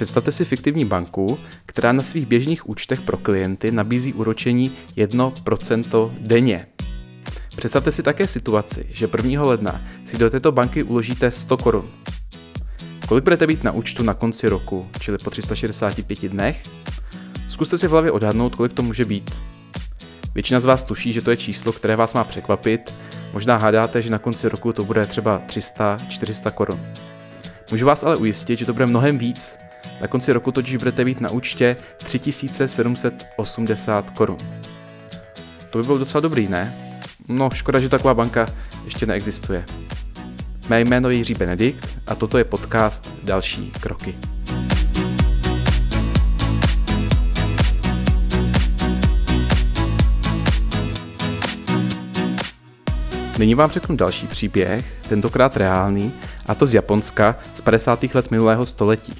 Představte si fiktivní banku, která na svých běžných účtech pro klienty nabízí úročení 1% denně. Představte si také situaci, že 1. ledna si do této banky uložíte 100 korun. Kolik budete být na účtu na konci roku, čili po 365 dnech? Zkuste si v hlavě odhadnout, kolik to může být. Většina z vás tuší, že to je číslo, které vás má překvapit. Možná hádáte, že na konci roku to bude třeba 300-400 korun. Můžu vás ale ujistit, že to bude mnohem víc. Na konci roku totiž budete mít na účtě 3780 korun. To by bylo docela dobrý, ne? No, škoda, že taková banka ještě neexistuje. Mé jméno je Jiří Benedikt a toto je podcast Další kroky. Nyní vám řeknu další příběh, tentokrát reálný, a to z Japonska z 50. let minulého století.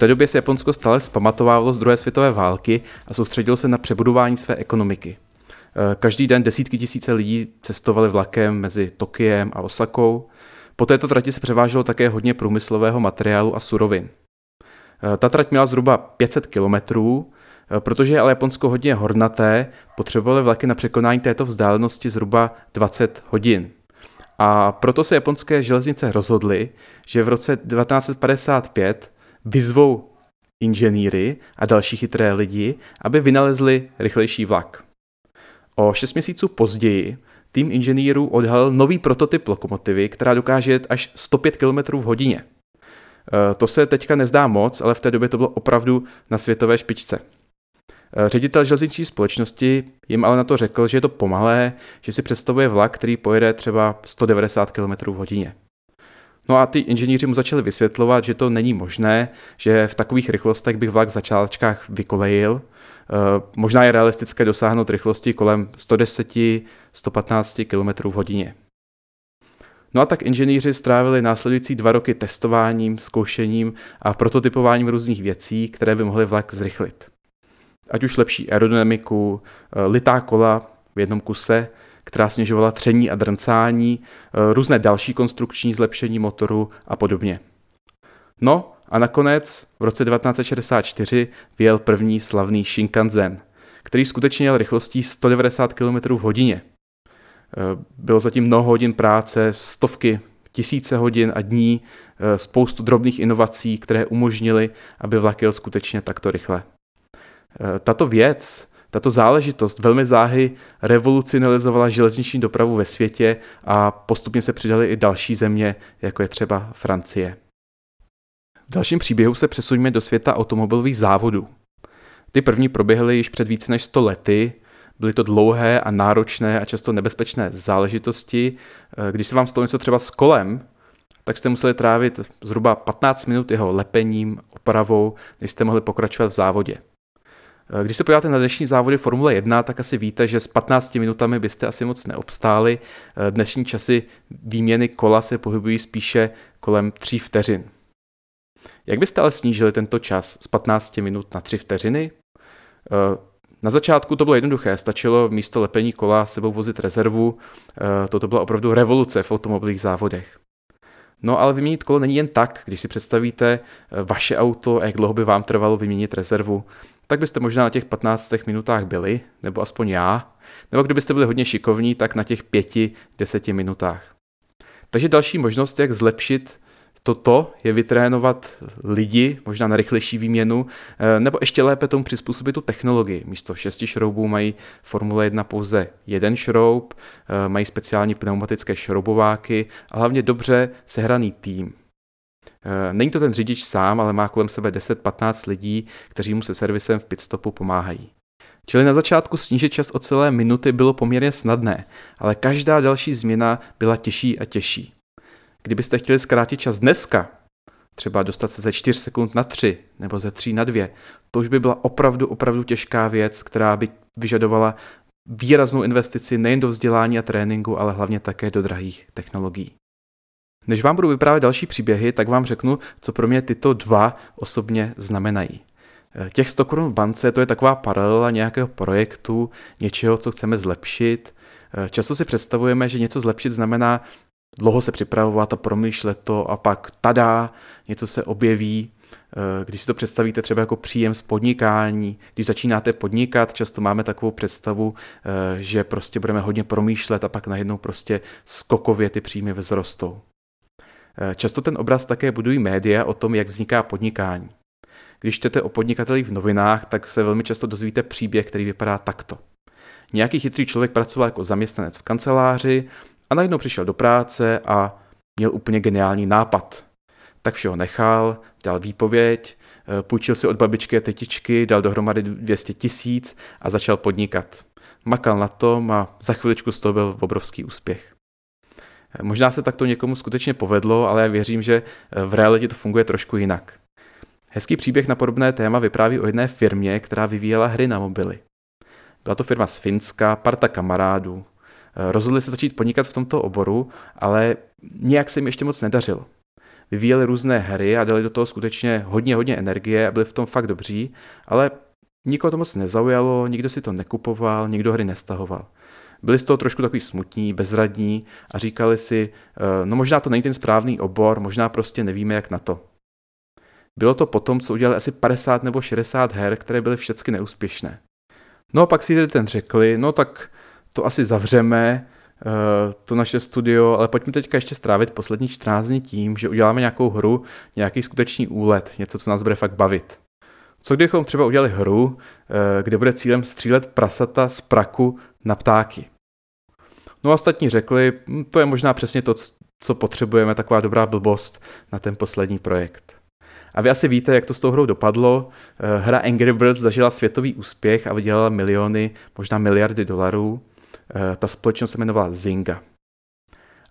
Té době se Japonsko stále zpamatovávalo z druhé světové války a soustředilo se na přebudování své ekonomiky. Eh, každý den desítky tisíce lidí cestovali vlakem mezi Tokiem a Osakou. Po této trati se převáželo také hodně průmyslového materiálu a surovin. Eh, ta trať měla zhruba 500 kilometrů, eh, protože je ale Japonsko hodně hornaté, potřebovali vlaky na překonání této vzdálenosti zhruba 20 hodin. A proto se japonské železnice rozhodly, že v roce 1955 vyzvou inženýry a další chytré lidi, aby vynalezli rychlejší vlak. O 6 měsíců později tým inženýrů odhalil nový prototyp lokomotivy, která dokáže jet až 105 km v hodině. E, to se teďka nezdá moc, ale v té době to bylo opravdu na světové špičce. E, ředitel železniční společnosti jim ale na to řekl, že je to pomalé, že si představuje vlak, který pojede třeba 190 km v hodině. No a ty inženýři mu začali vysvětlovat, že to není možné, že v takových rychlostech bych vlak v začátečkách vykolejil, Eh, možná je realistické dosáhnout rychlosti kolem 110-115 km v hodině. No a tak inženýři strávili následující dva roky testováním, zkoušením a prototypováním různých věcí, které by mohly vlak zrychlit. Ať už lepší aerodynamiku, eh, litá kola v jednom kuse, která snižovala tření a drncání, eh, různé další konstrukční zlepšení motoru a podobně. No a nakonec v roce 1964 vyjel první slavný Shinkansen, který skutečně jel rychlostí 190 km v hodině. Eh, bylo zatím mnoho hodin práce, stovky, tisíce hodin a dní, eh, spoustu drobných inovací, které umožnily, aby vlak jel skutečně takto rychle. Tato věc, tato záležitost velmi záhy revolucionalizovala železniční dopravu ve světě a postupně se přidaly i další země, jako je třeba Francie. V dalším příběhu se přesuňme do světa automobilových závodů. Ty první proběhly již před více než 100 lety, byly to dlouhé a náročné a často nebezpečné záležitosti. Když se vám stalo něco třeba s kolem, tak jste museli trávit zhruba 15 minut jeho lepením, opravou, než jste mohli pokračovat v závodě. Když se podíváte na dnešní závody Formule 1, tak asi víte, že s 15 minutami byste asi moc neobstáli. Dnešní časy výměny kola se pohybují spíše kolem 3 vteřin. Jak byste ale snížili tento čas z 15 minut na 3 vteřiny? Eh, na začátku to bylo jednoduché, stačilo místo lepení kola sebou vozit rezervu, eh, toto byla opravdu revoluce v automobilových závodech. No ale vyměnit kolo není jen tak, když si představíte eh, vaše auto a jak dlouho by vám trvalo vyměnit rezervu, tak byste možná na těch 15 minutách byli, nebo aspoň já, nebo kdybyste byli hodně šikovní, tak na těch 5-10 minutách. Takže další možnost, jak zlepšit toto je vytrénovat lidi, možná na rychlejší výměnu, eh, nebo ještě lépe tomu přizpůsobit tu technologii. Místo šesti šroubů mají Formule 1 pouze jeden šroub, eh, mají speciální pneumatické šroubováky a hlavně dobře sehraný tým. Eh, není to ten řidič sám, ale má kolem sebe 10-15 lidí, kteří mu se servisem v pitstopu pomáhají. Čili na začátku snížit čas o celé minuty bylo poměrně snadné, ale každá další změna byla těžší a těžší. Kdybyste chtěli zkrátit čas dneska, třeba dostat se ze 4 sekund na 3 nebo ze 3 na 2, to už by byla opravdu, opravdu těžká věc, která by vyžadovala výraznou investici nejen do vzdělání a tréninku, ale hlavně také do drahých technologií. Než vám budu vyprávět další příběhy, tak vám řeknu, co pro mě tyto dva osobně znamenají. Těch 100 korun v bance to je taková paralela nějakého projektu, něčeho, co chceme zlepšit. Často si představujeme, že něco zlepšit znamená dlouho se připravovat a promýšlet to a pak tada, něco se objeví. Eh, když si to představíte třeba jako příjem z podnikání, když začínáte podnikat, často máme takovou představu, eh, že prostě budeme hodně promýšlet a pak najednou prostě skokově ty příjmy vzrostou. Eh, často ten obraz také budují média o tom, jak vzniká podnikání. Když čtete o podnikatelích v novinách, tak se velmi často dozvíte příběh, který vypadá takto. Nějaký chytrý člověk pracoval jako zaměstnanec v kanceláři a najednou přišel do práce a měl úplně geniální nápad. Tak všeho nechal, dal výpověď, eh, půjčil si od babičky a tetičky, dal dohromady 200 tisíc a začal podnikat. Makal na tom a za chviličku z toho byl obrovský úspěch. Možná se takto někomu skutečně povedlo, ale já věřím, že v realitě to funguje trošku jinak. Hezký příběh na podobné téma vypráví o jedné firmě, která vyvíjela hry na mobily. Byla to firma z Finska, parta kamarádů. Rozhodli se začít podnikat v tomto oboru, ale nějak se jim ještě moc nedařilo vyvíjeli různé hry a dali do toho skutečně hodně, hodně energie a byli v tom fakt dobří, ale nikoho to moc nezaujalo, nikdo si to nekupoval, nikdo hry nestahoval. Byli z toho trošku takový smutní, bezradní a říkali si, eh, no možná to není ten správný obor, možná prostě nevíme, jak na to. Bylo to potom, co udělali asi 50 nebo 60 her, které byly všechny neúspěšné. No a pak si ten řekli, no tak to asi zavřeme, Eh, to naše studio, ale pojďme teďka ještě strávit poslední 14 dní tím, že uděláme nějakou hru, nějaký skutečný úlet, něco, co nás bude fakt bavit. Co kdybychom třeba udělali hru, eh, kde bude cílem střílet prasata z praku na ptáky? No a ostatní řekli, hm, to je možná přesně to, co potřebujeme, taková dobrá blbost na ten poslední projekt. A vy asi víte, jak to s tou hrou dopadlo. Eh, hra Angry Birds zažila světový úspěch a vydělala miliony, možná miliardy dolarů. Eh, ta společnost se jmenovala Zynga.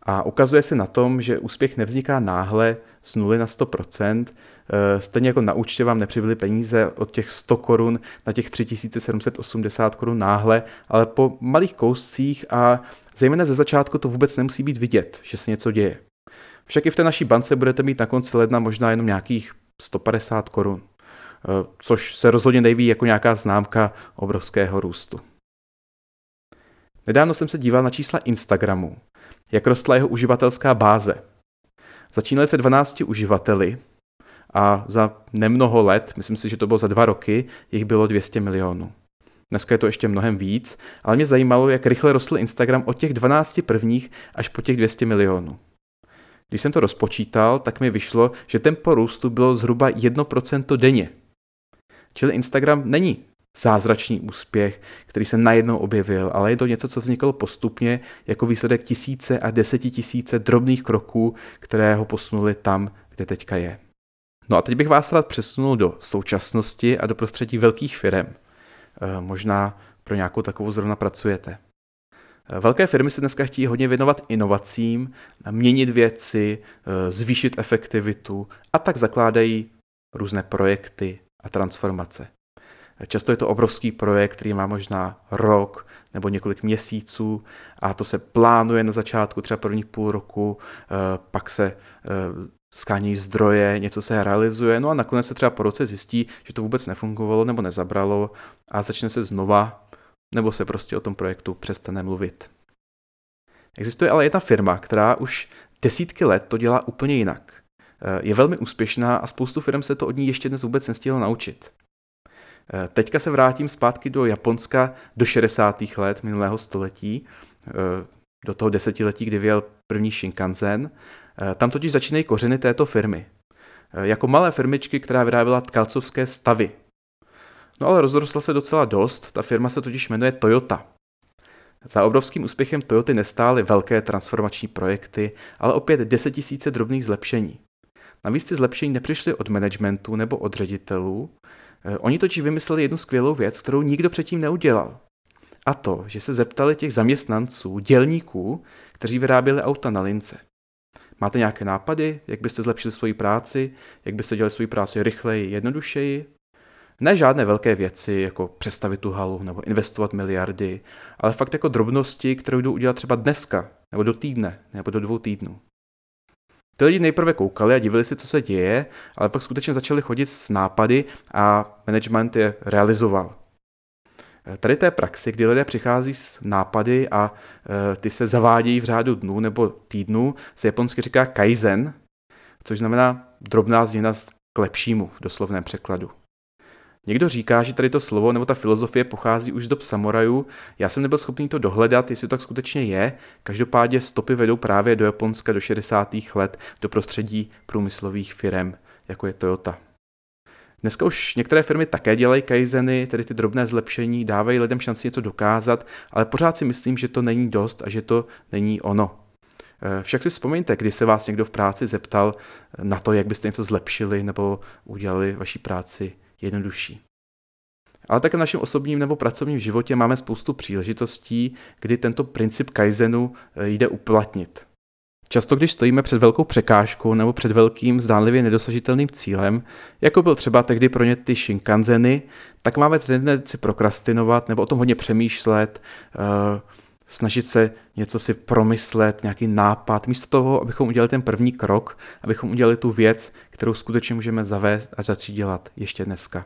A ukazuje se na tom, že úspěch nevzniká náhle z 0 na 100%. Eh, stejně jako na účtě vám nepřibyly peníze od těch 100 korun na těch 3780 korun náhle, ale po malých kouscích a zejména ze začátku to vůbec nemusí být vidět, že se něco děje. Však i v té naší bance budete mít na konci ledna možná jenom nějakých 150 korun, eh, což se rozhodně neví jako nějaká známka obrovského růstu. Nedávno jsem se díval na čísla Instagramu, jak rostla jeho uživatelská báze. Začínali se 12 uživateli a za nemnoho let, myslím si, že to bylo za dva roky, jich bylo 200 milionů. Dneska je to ještě mnohem víc, ale mě zajímalo, jak rychle rostl Instagram od těch 12 prvních až po těch 200 milionů. Když jsem to rozpočítal, tak mi vyšlo, že tempo růstu bylo zhruba 1% denně. Čili Instagram není zázračný úspěch, který se najednou objevil, ale je to něco, co vzniklo postupně jako výsledek tisíce a desetitisíce drobných kroků, které ho posunuli tam, kde teďka je. No a teď bych vás rád přesunul do současnosti a do prostředí velkých firm. Eh, možná pro nějakou takovou zrovna pracujete. Eh, velké firmy se dneska chtějí hodně věnovat inovacím, měnit věci, eh, zvýšit efektivitu a tak zakládají různé projekty a transformace. Často je to obrovský projekt, který má možná rok nebo několik měsíců a to se plánuje na začátku třeba prvních půl roku, eh, pak se eh, skání zdroje, něco se realizuje, no a nakonec se třeba po roce zjistí, že to vůbec nefungovalo nebo nezabralo a začne se znova, nebo se prostě o tom projektu přestane mluvit. Existuje ale jedna firma, která už desítky let to dělá úplně jinak. Eh, je velmi úspěšná a spoustu firm se to od ní ještě dnes vůbec nestihlo naučit. Eh, teďka se vrátím zpátky do Japonska do 60. let minulého století, eh, do toho desetiletí, kdy vyjel první Shinkansen. Eh, tam totiž začínají kořeny této firmy. Jako malé firmičky, která vyráběla tkalcovské stavy. No ale rozrostla se docela dost, ta firma se totiž jmenuje Toyota. Za obrovským úspěchem Toyoty nestály velké transformační projekty, ale opět desetitisíce drobných zlepšení. Navíc ty zlepšení nepřišly od managementu nebo od ředitelů, oni totiž vymysleli jednu skvělou věc, kterou nikdo předtím neudělal. A to, že se zeptali těch zaměstnanců, dělníků, kteří vyráběli auta na lince. Máte nějaké nápady, jak byste zlepšili svoji práci, jak byste dělali svoji práci rychleji, jednodušeji? Ne žádné velké věci, jako přestavit tu halu nebo investovat miliardy, ale fakt jako drobnosti, které jdou udělat třeba dneska, nebo do týdne, nebo do dvou týdnů. Ty lidi nejprve koukali a divili se, co se děje, ale pak skutečně začali chodit s nápady a management je realizoval. Eh, tady té praxi, kdy lidé přichází s nápady a eh, ty se zavádějí v řádu dnů nebo týdnů, se japonsky říká kaizen, což znamená drobná změna k lepšímu v doslovném překladu. Někdo říká, že tady to slovo nebo ta filozofie pochází už z dob samurajů. Já jsem nebyl schopný to dohledat, jestli to tak skutečně je. Každopádně stopy vedou právě do Japonska do 60. let do prostředí průmyslových firm, jako je Toyota. Dneska už některé firmy také dělají kaizeny, tedy ty drobné zlepšení, dávají lidem šanci něco dokázat, ale pořád si myslím, že to není dost a že to není ono. Eh, však si vzpomeňte, kdy se vás někdo v práci zeptal na to, jak byste něco zlepšili nebo udělali vaší práci jednodušší. Ale také v našem osobním nebo pracovním životě máme spoustu příležitostí, kdy tento princip Kaizenu eh, jde uplatnit. Často, když stojíme před velkou překážkou nebo před velkým zdánlivě nedosažitelným cílem, jako byl třeba tehdy pro ně ty Shinkanzeny, tak máme tendenci prokrastinovat nebo o tom hodně přemýšlet, uh, snažit se něco si promyslet, nějaký nápad, místo toho, abychom udělali ten první krok, abychom udělali tu věc, kterou skutečně můžeme zavést a začít dělat ještě dneska.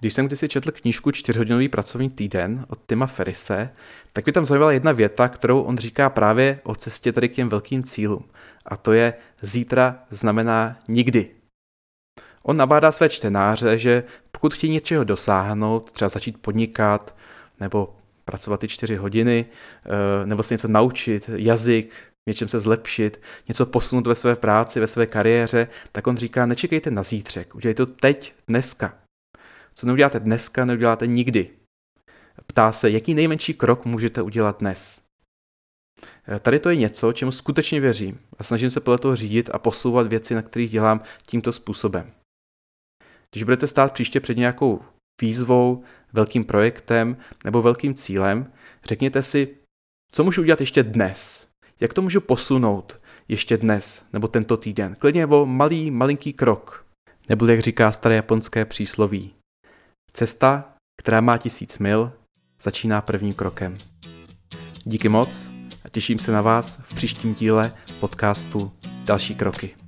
Když jsem kdysi četl knížku Čtyřhodinový pracovní týden od Tima Ferrise, tak mi tam zajímala jedna věta, kterou on říká právě o cestě tady k těm velkým cílům. A to je zítra znamená nikdy. On nabádá své čtenáře, že pokud chtějí něčeho dosáhnout, třeba začít podnikat, nebo pracovat ty čtyři hodiny, eh, nebo se něco naučit, jazyk, něčem se zlepšit, něco posunout ve své práci, ve své kariéře, tak on říká, nečekejte na zítřek, udělejte to teď, dneska. Co neuděláte dneska, neuděláte nikdy. Ptá se, jaký nejmenší krok můžete udělat dnes. Eh, tady to je něco, čemu skutečně věřím a snažím se podle toho řídit a posouvat věci, na kterých dělám tímto způsobem. Když budete stát příště před nějakou výzvou, velkým projektem nebo velkým cílem, řekněte si, co můžu udělat ještě dnes, jak to můžu posunout ještě dnes nebo tento týden. Klidně o malý, malinký krok. Nebo jak říká staré japonské přísloví. Cesta, která má tisíc mil, začíná prvním krokem. Díky moc a těším se na vás v příštím díle podcastu Další kroky.